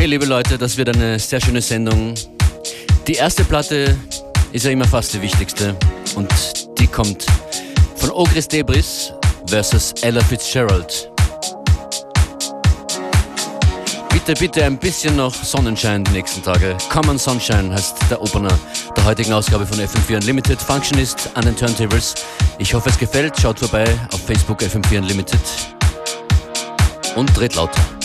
Okay, liebe Leute, das wird eine sehr schöne Sendung. Die erste Platte ist ja immer fast die wichtigste und die kommt von Ogris Debris versus Ella Fitzgerald. Bitte, bitte ein bisschen noch Sonnenschein die nächsten Tage. Common Sunshine heißt der Opener der heutigen Ausgabe von FM4 Unlimited. Functionist an den Turntables. Ich hoffe, es gefällt. Schaut vorbei auf Facebook FM4 Unlimited und dreht lauter.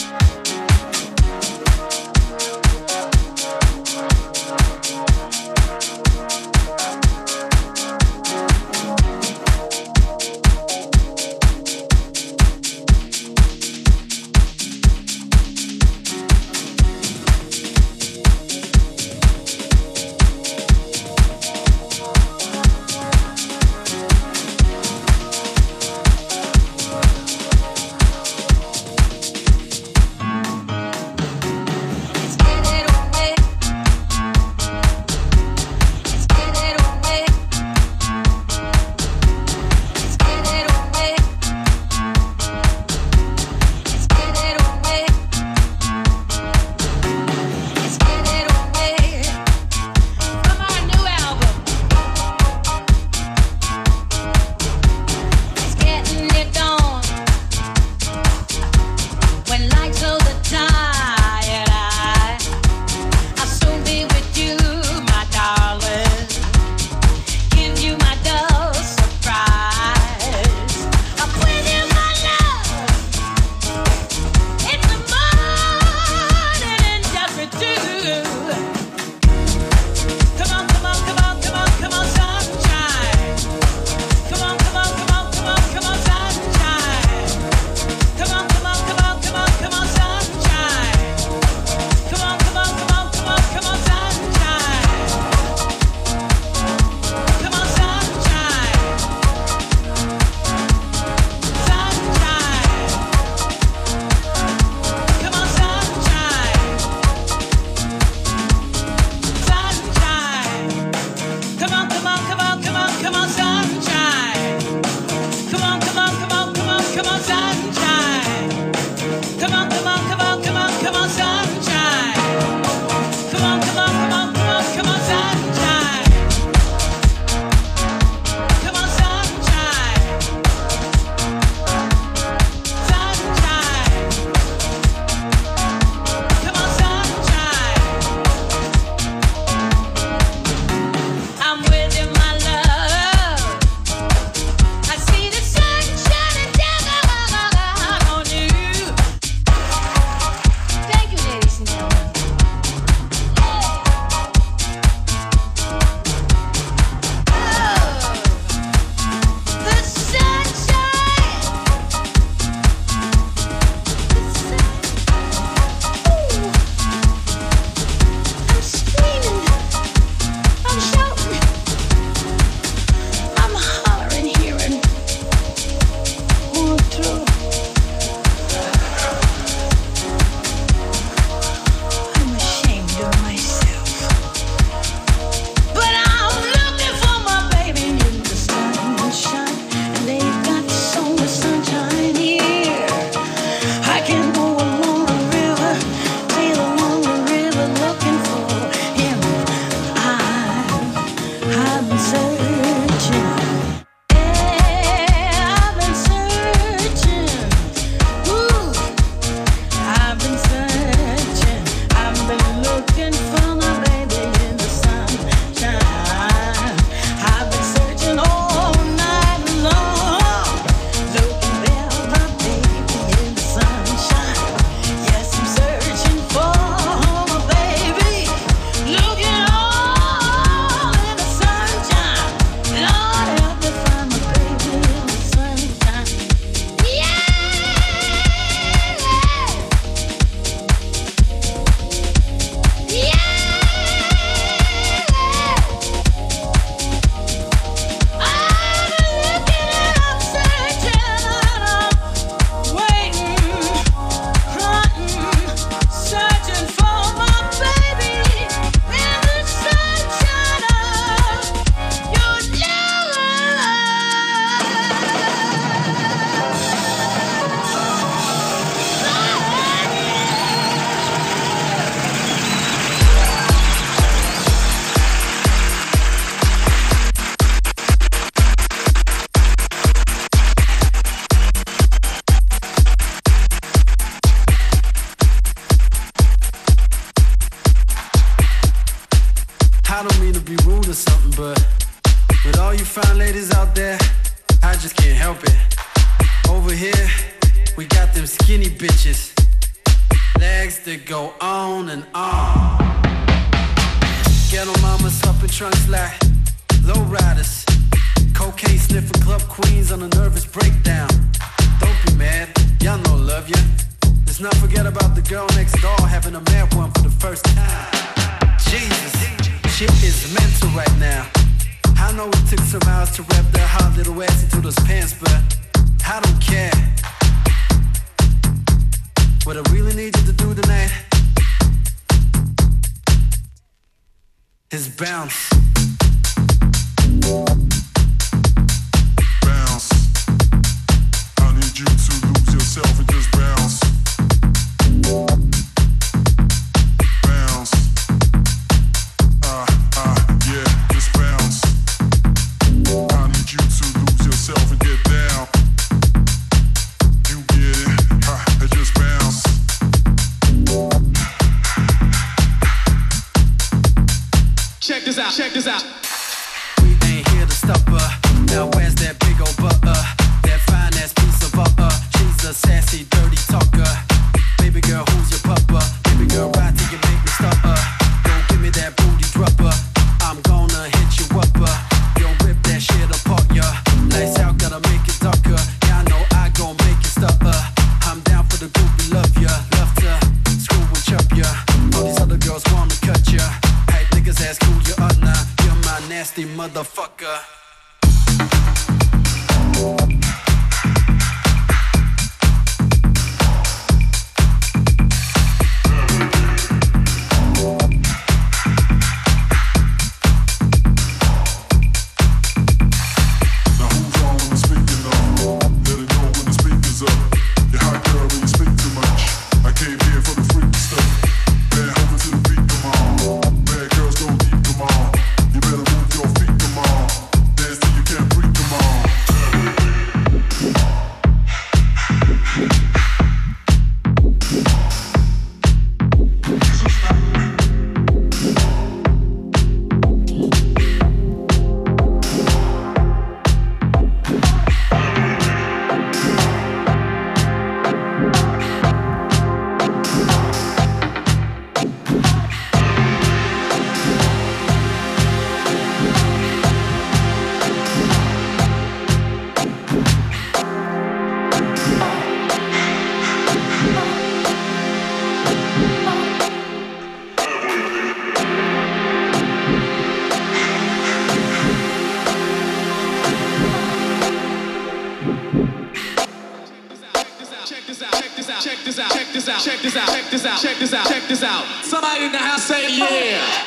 in the house say yeah.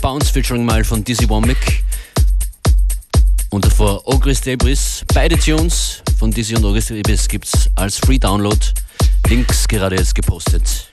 Bounce Featuring Mal von Dizzy Womack und davor Ogris Debris. Beide Tunes von Dizzy und Ogris Debris gibt's als Free Download. Links gerade jetzt gepostet.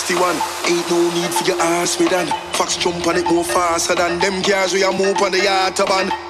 nasty one. Ain't no need for your ass me. Fox jump on it more faster than them cars we are move on the autobahn.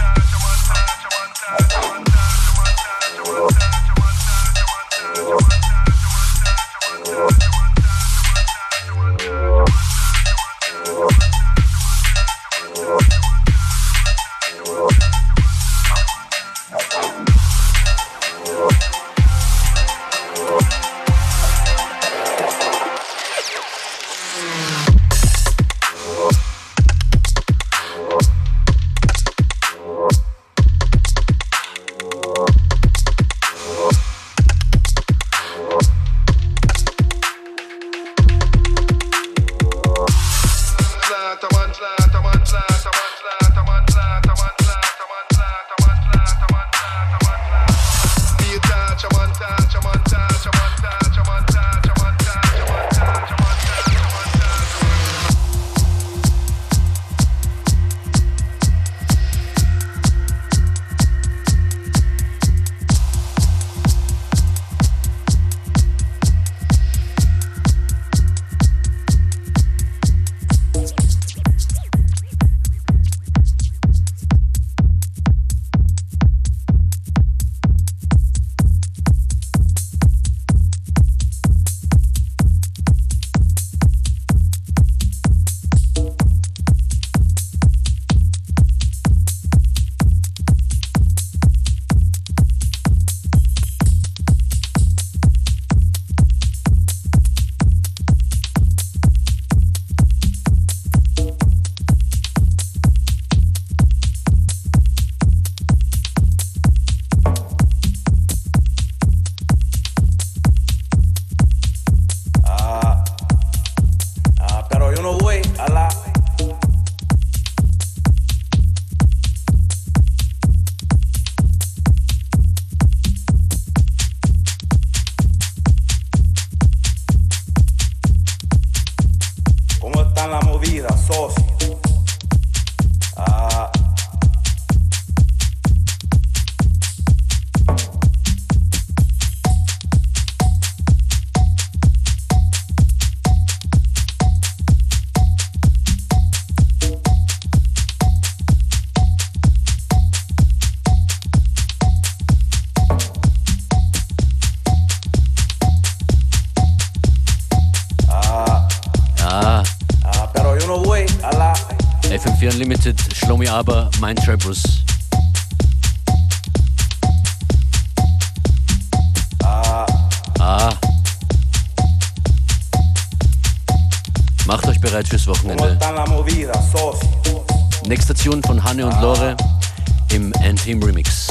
Mindtrappers. Ah. Ah. Macht euch bereit fürs Wochenende. Nächste Station von Hanne und Lore im Anthem Remix.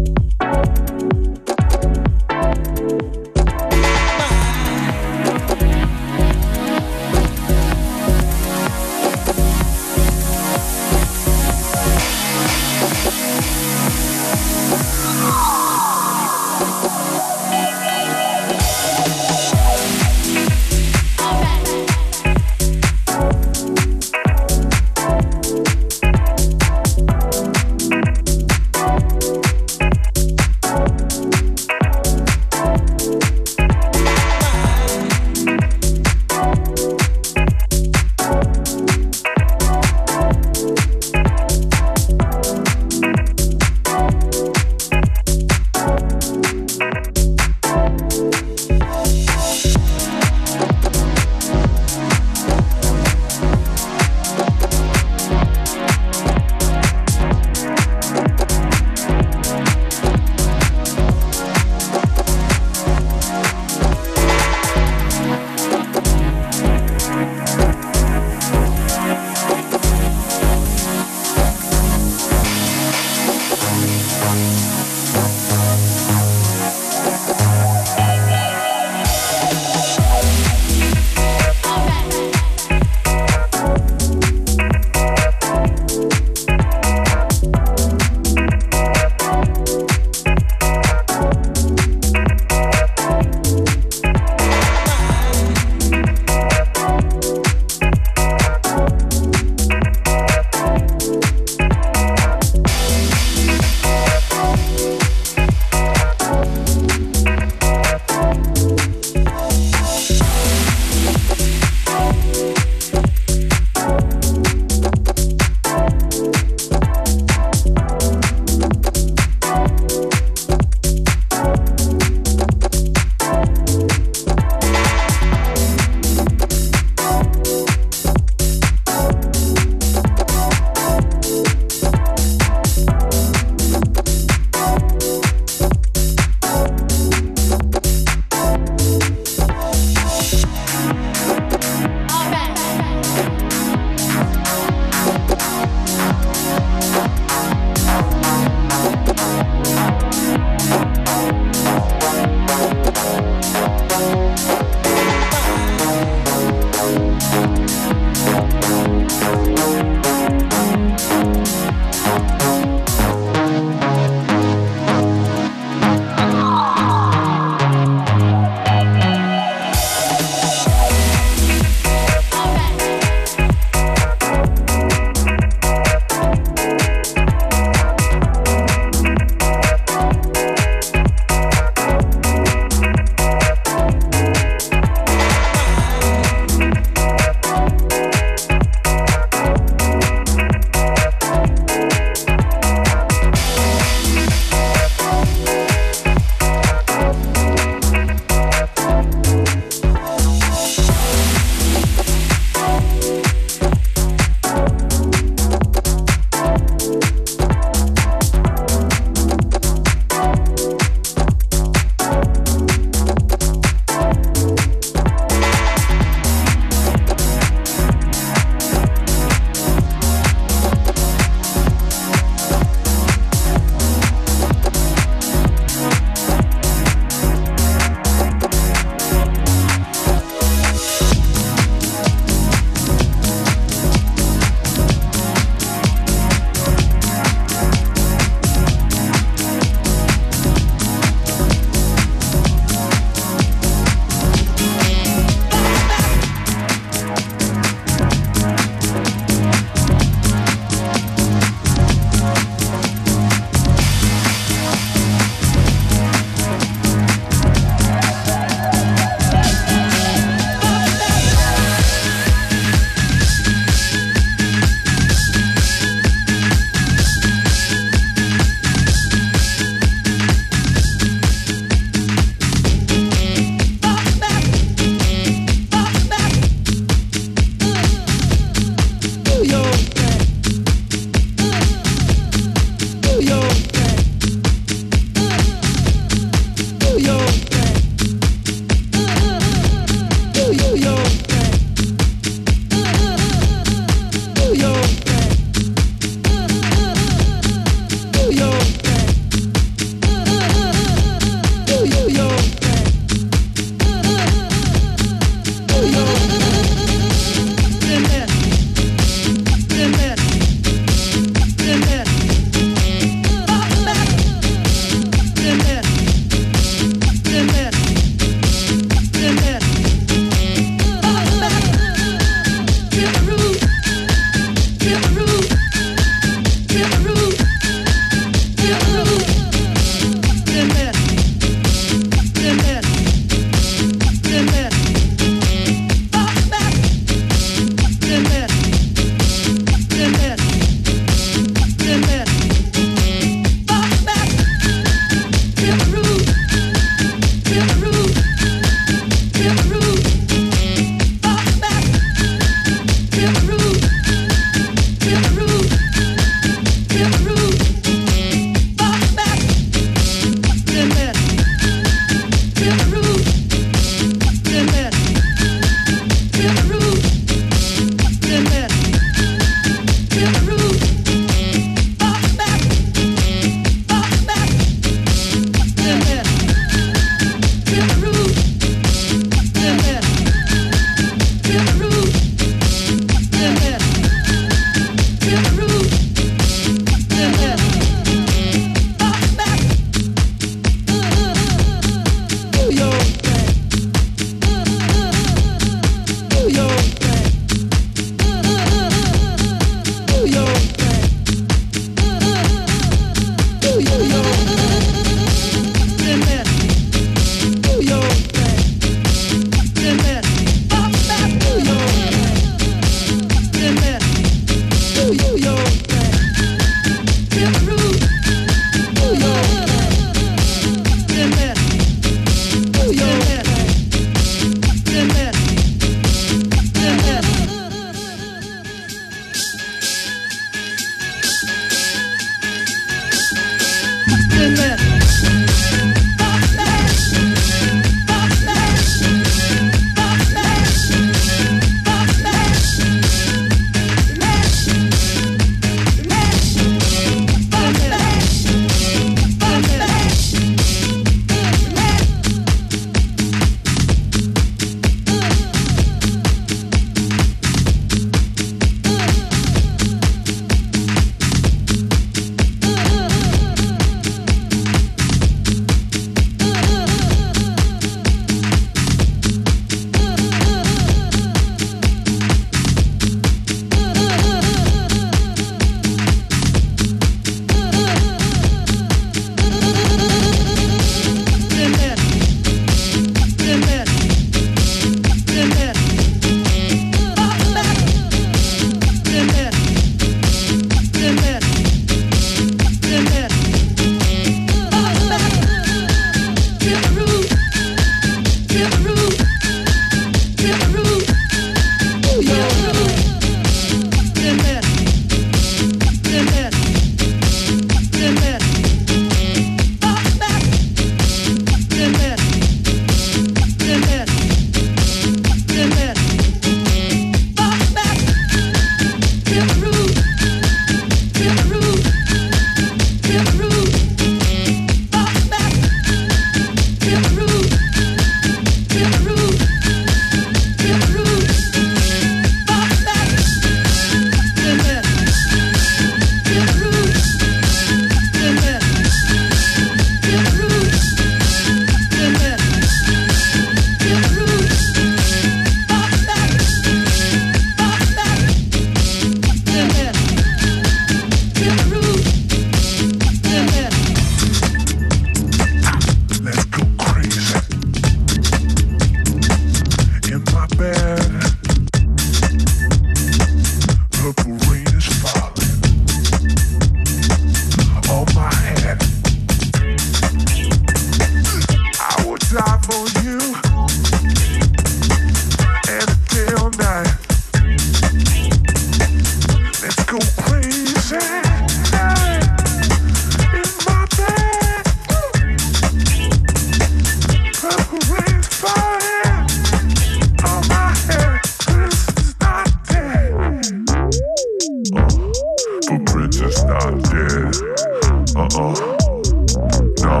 know,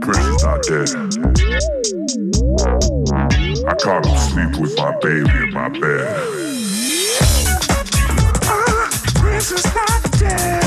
Prince not dead. I caught him sleep with my baby in my bed. Oh, Prince is not dead.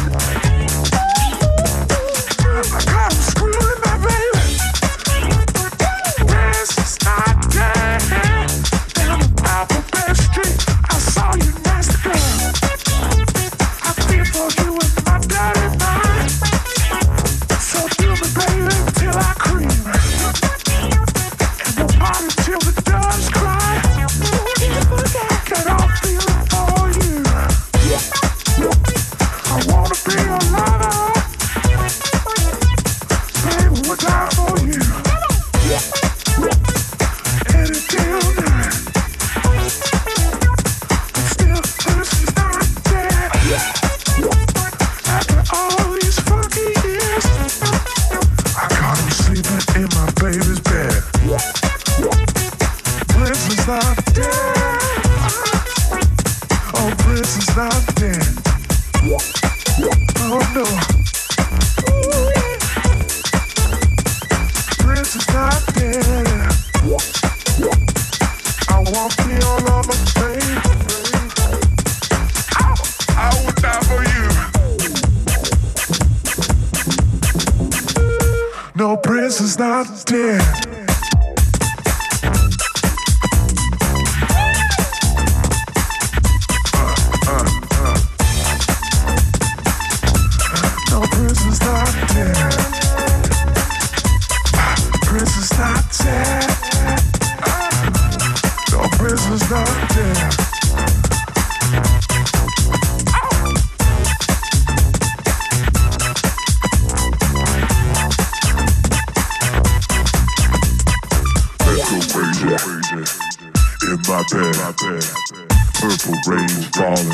rains falling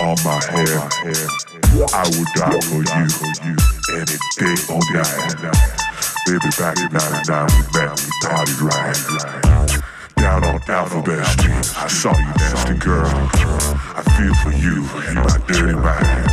on my head. I would die for you, any day or night. Baby, back in 99, we met, we partied right. Down on Alphabet Street, I saw you nasty girl. I feel for you, my dirty mind.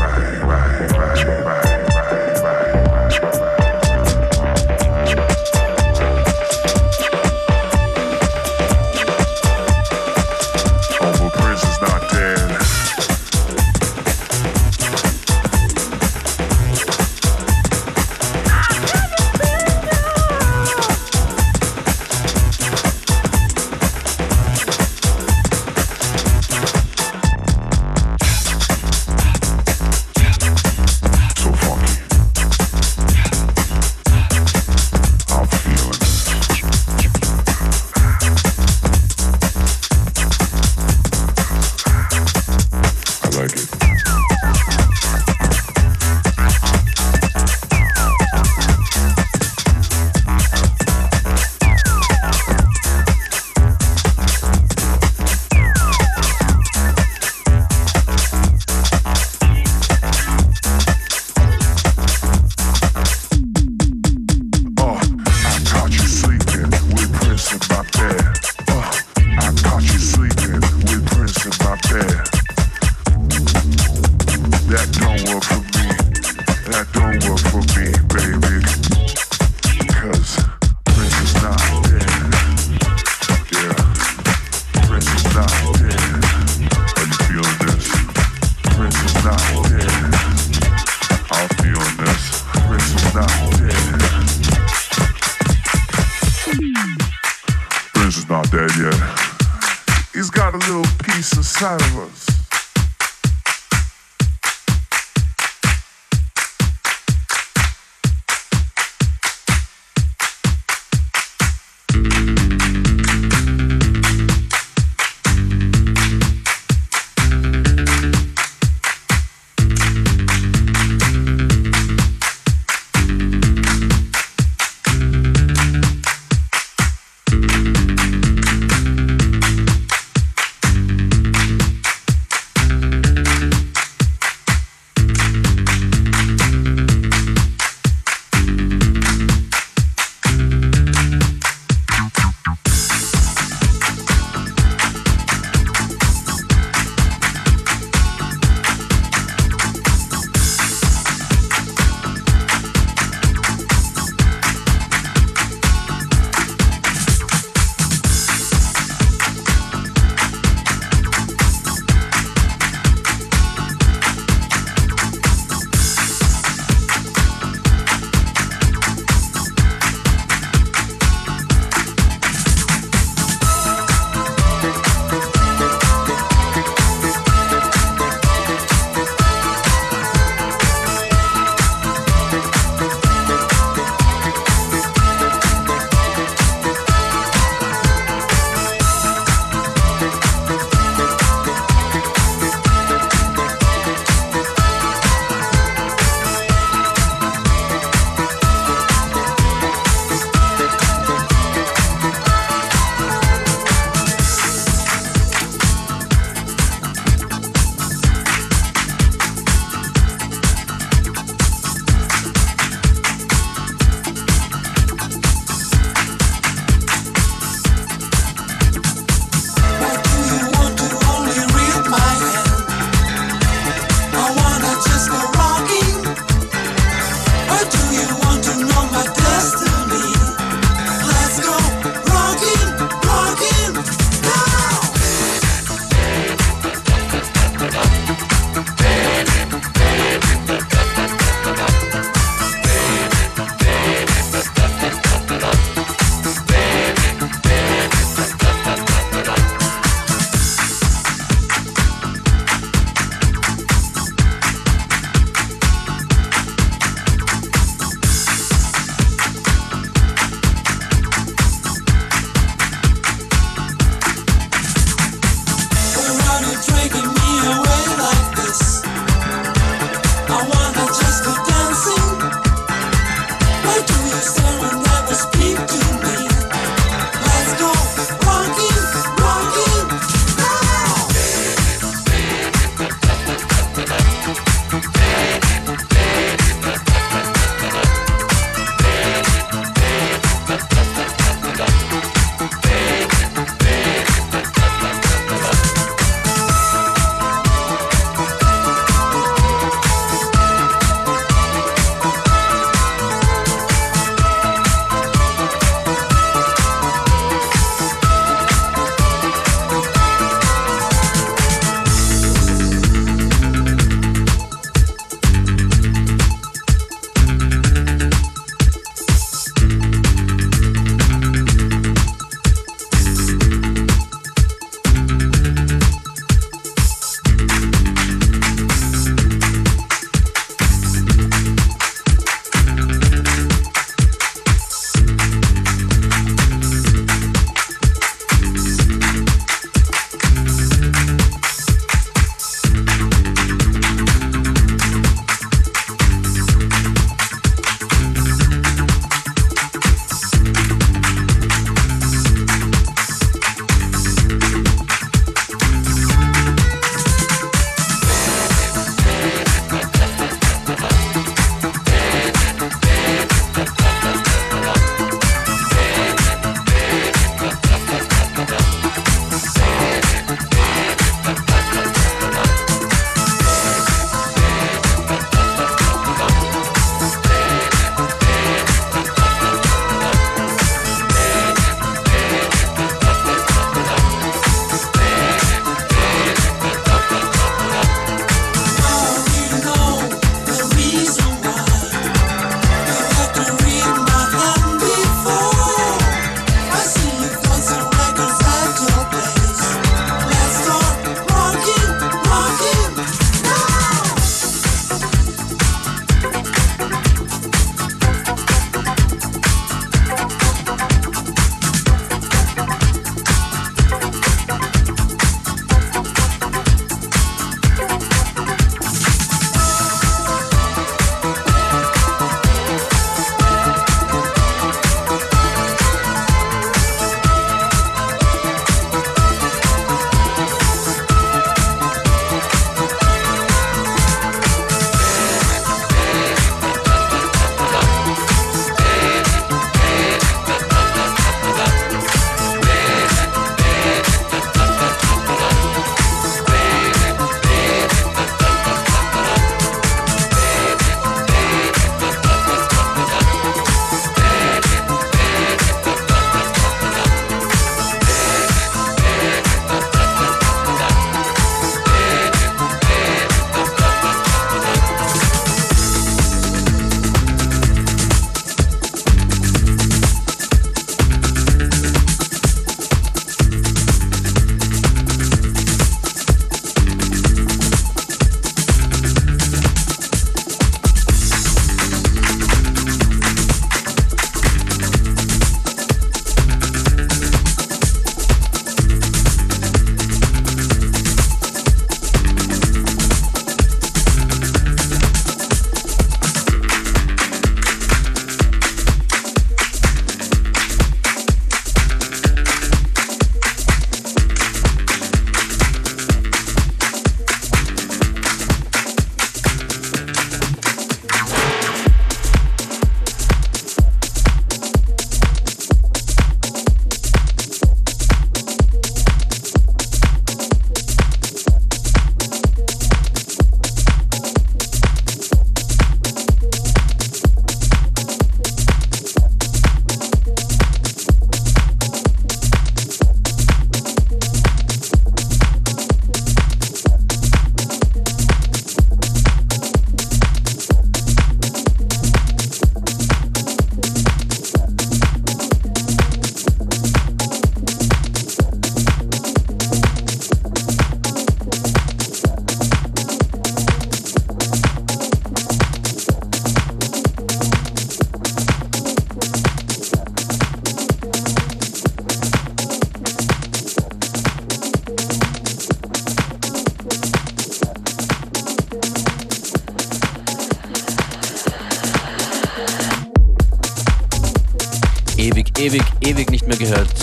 Ewig, ewig nicht mehr gehört.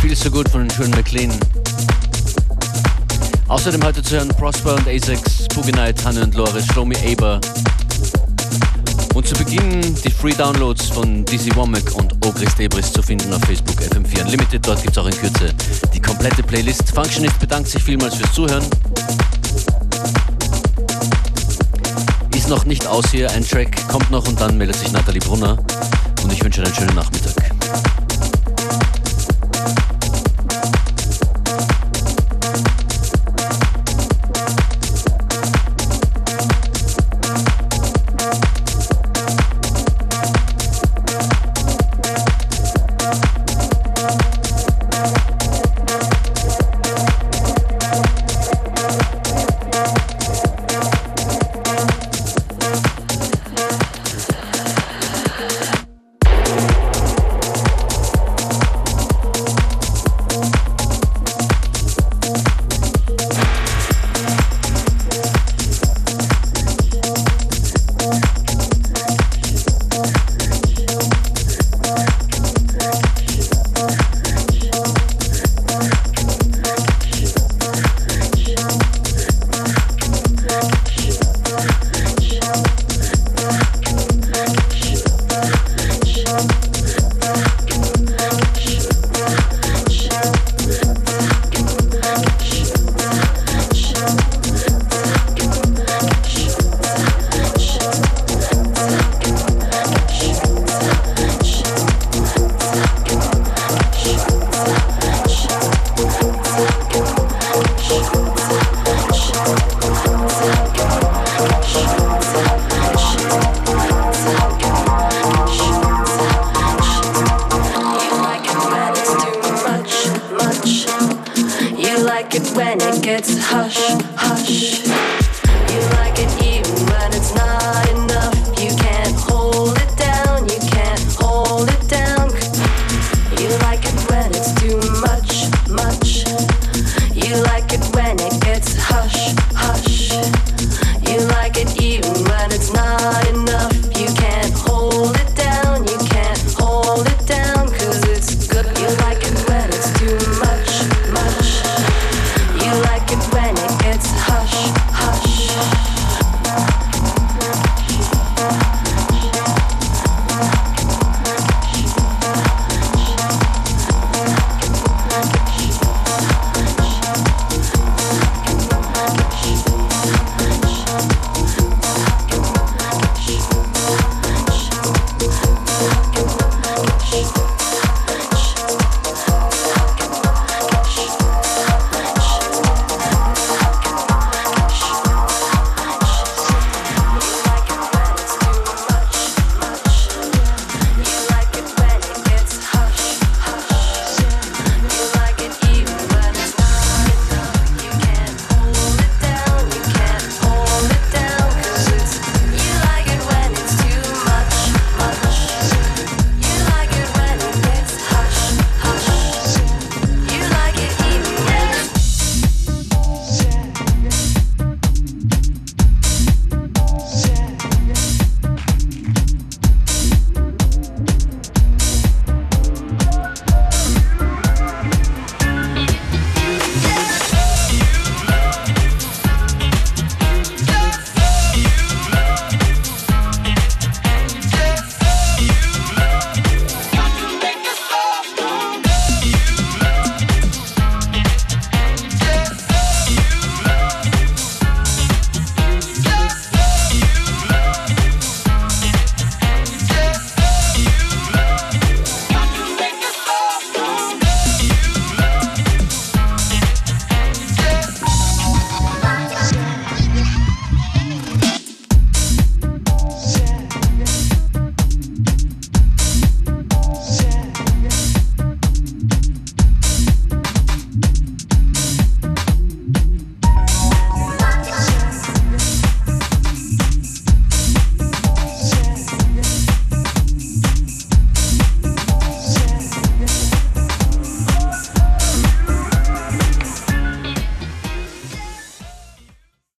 Viel so gut von Sean McLean. Außerdem heute zu hören Prosper und Asex, Night, Hanne und Loris, Shlomi Aber. Und zu Beginn die Free Downloads von DC Womack und Ogris Debris zu finden auf Facebook FM4 Unlimited. Dort gibt es auch in Kürze die komplette Playlist. Functionist bedankt sich vielmals fürs Zuhören. Ist noch nicht aus hier, ein Track kommt noch und dann meldet sich Nathalie Brunner. Ich wünsche einen schönen Nachmittag.